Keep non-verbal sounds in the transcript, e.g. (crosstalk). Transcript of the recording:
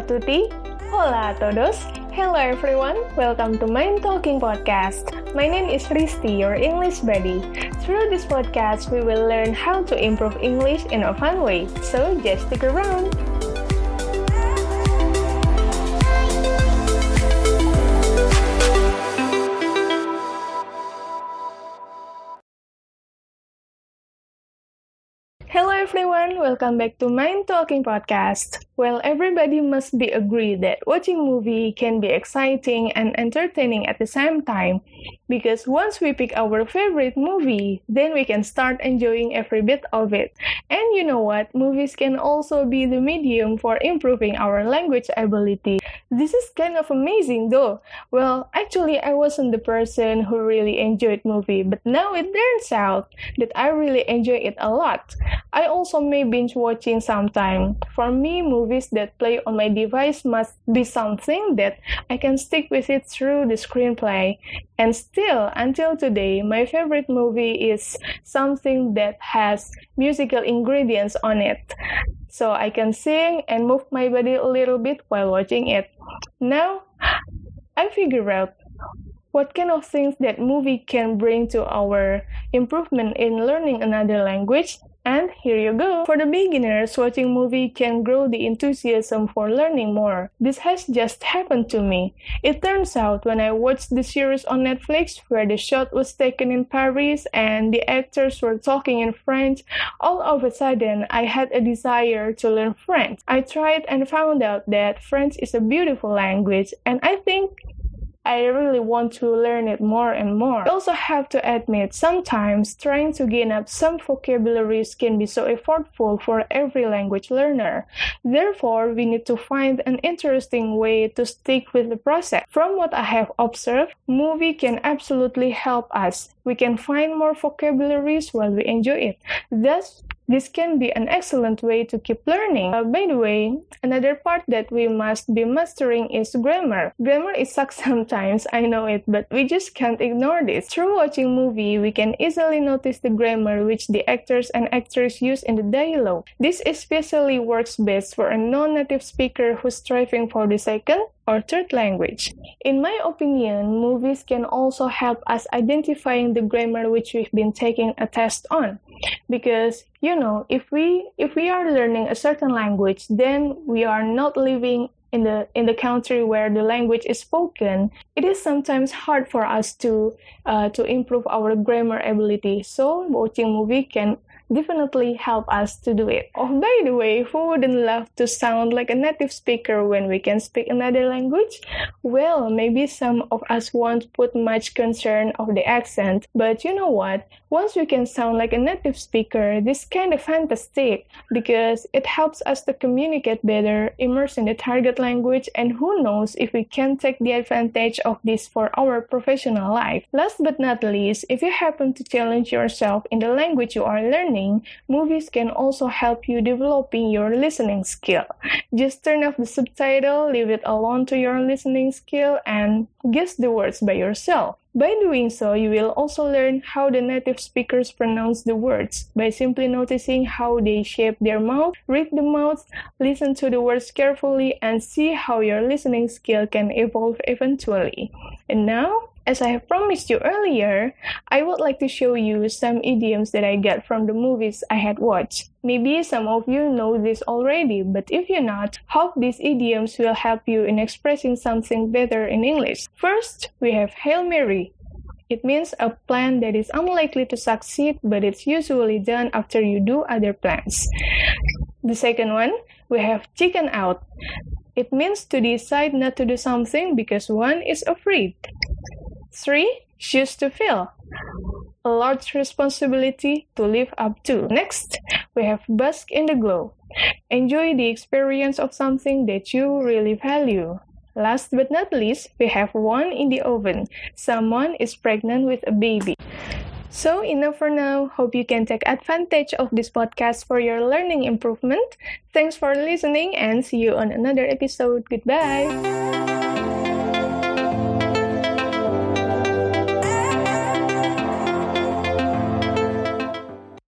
tutti. Hola a todos. Hello everyone. Welcome to Mind Talking Podcast. My name is Risti, your English buddy. Through this podcast, we will learn how to improve English in a fun way. So just stick around. Hello everyone, welcome back to Mind Talking Podcast. Well, everybody must be agreed that watching movie can be exciting and entertaining at the same time because once we pick our favorite movie, then we can start enjoying every bit of it. And you know what? Movies can also be the medium for improving our language ability. This is kind of amazing though. Well, actually I wasn't the person who really enjoyed movie, but now it turns out that I really enjoy it a lot. I also may binge watching sometime. For me, movies that play on my device must be something that I can stick with it through the screenplay. And still, until today, my favorite movie is something that has musical ingredients on it. So I can sing and move my body a little bit while watching it. Now, I figure out what kind of things that movie can bring to our improvement in learning another language and here you go. For the beginners, watching movie can grow the enthusiasm for learning more. This has just happened to me. It turns out when I watched the series on Netflix where the shot was taken in Paris and the actors were talking in French, all of a sudden I had a desire to learn French. I tried and found out that French is a beautiful language and I think I really want to learn it more and more. I also have to admit, sometimes trying to gain up some vocabularies can be so effortful for every language learner. Therefore, we need to find an interesting way to stick with the process. From what I have observed, movie can absolutely help us. We can find more vocabularies while we enjoy it. Thus, this can be an excellent way to keep learning. Uh, by the way, another part that we must be mastering is grammar. Grammar is sucks (laughs) sometimes, I know it, but we just can't ignore this. Through watching movie, we can easily notice the grammar which the actors and actors use in the dialogue. This especially works best for a non-native speaker who's striving for the second or third language. In my opinion, movies can also help us identifying the grammar which we've been taking a test on. Because you know if we if we are learning a certain language then we are not living in the in the country where the language is spoken. It is sometimes hard for us to uh, to improve our grammar ability. So watching movie can definitely help us to do it. Oh, by the way, who wouldn't love to sound like a native speaker when we can speak another language? Well, maybe some of us won't put much concern of the accent, but you know what? Once we can sound like a native speaker, this kind of fantastic because it helps us to communicate better, immerse in the target language, and who knows if we can take the advantage of this for our professional life. Last but not least, if you happen to challenge yourself in the language you are learning, learning, movies can also help you developing your listening skill. Just turn off the subtitle, leave it alone to your listening skill, and guess the words by yourself. By doing so, you will also learn how the native speakers pronounce the words by simply noticing how they shape their mouth, read the mouth, listen to the words carefully, and see how your listening skill can evolve eventually. And now, as I have promised you earlier, I would like to show you some idioms that I get from the movies I had watched. Maybe some of you know this already, but if you not, hope these idioms will help you in expressing something better in English. First, we have Hail Mary. It means a plan that is unlikely to succeed, but it's usually done after you do other plans. The second one, we have chicken out. It means to decide not to do something because one is afraid. 3. Shoes to fill. A large responsibility to live up to. Next, we have bask in the glow. Enjoy the experience of something that you really value. Last but not least, we have one in the oven. Someone is pregnant with a baby. So, enough for now. Hope you can take advantage of this podcast for your learning improvement. Thanks for listening and see you on another episode. Goodbye.